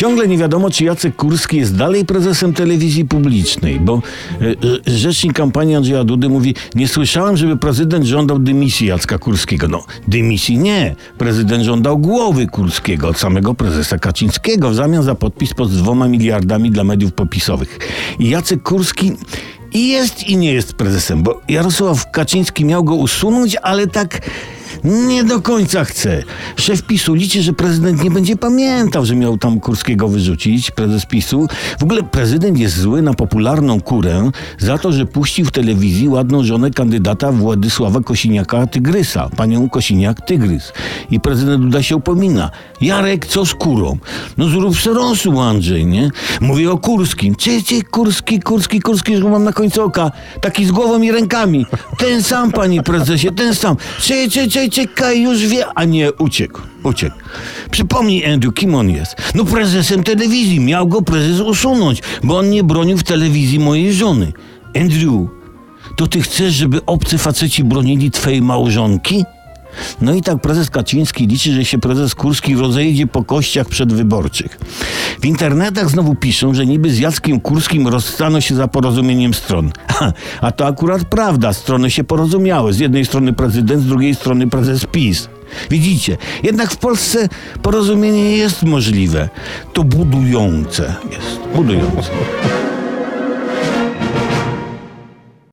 Ciągle nie wiadomo, czy Jacek Kurski jest dalej prezesem telewizji publicznej, bo e, e, rzecznik kampanii Andrzeja Dudy mówi, nie słyszałem, żeby prezydent żądał dymisji Jacka Kurskiego. No, dymisji nie. Prezydent żądał głowy Kurskiego od samego prezesa Kaczyńskiego w zamian za podpis pod dwoma miliardami dla mediów popisowych. I Jacek Kurski i jest i nie jest prezesem, bo Jarosław Kaczyński miał go usunąć, ale tak nie do końca chce. Szef PiSu liczy, że prezydent nie będzie pamiętał, że miał tam Kurskiego wyrzucić, prezes PiSu. W ogóle prezydent jest zły na popularną kurę za to, że puścił w telewizji ładną żonę kandydata Władysława Kosiniaka-Tygrysa, panią Kosiniak-Tygrys. I prezydent Duda się upomina. Jarek, co z kurą? No zrób se rosół, Andrzej, nie? Mówię o Kurskim. Cie, cie, Kurski, Kurski, Kurski, że mam na końcu oka. Taki z głową i rękami. Ten sam, panie prezesie, ten sam. Cie, cie, cie, czekaj, już wie, a nie uciekł. Uciekł. Przypomnij, Andrew, kim on jest? No prezesem telewizji. Miał go prezes usunąć, bo on nie bronił w telewizji mojej żony. Andrew, to ty chcesz, żeby obcy faceci bronili twojej małżonki? No i tak prezes Kaczyński liczy, że się prezes Kurski rozejdzie po kościach przedwyborczych. W internetach znowu piszą, że niby z Jackiem Kurskim rozstano się za porozumieniem stron. A to akurat prawda, strony się porozumiały. Z jednej strony prezydent, z drugiej strony prezes PiS. Widzicie, jednak w Polsce porozumienie jest możliwe. To budujące jest. Budujące.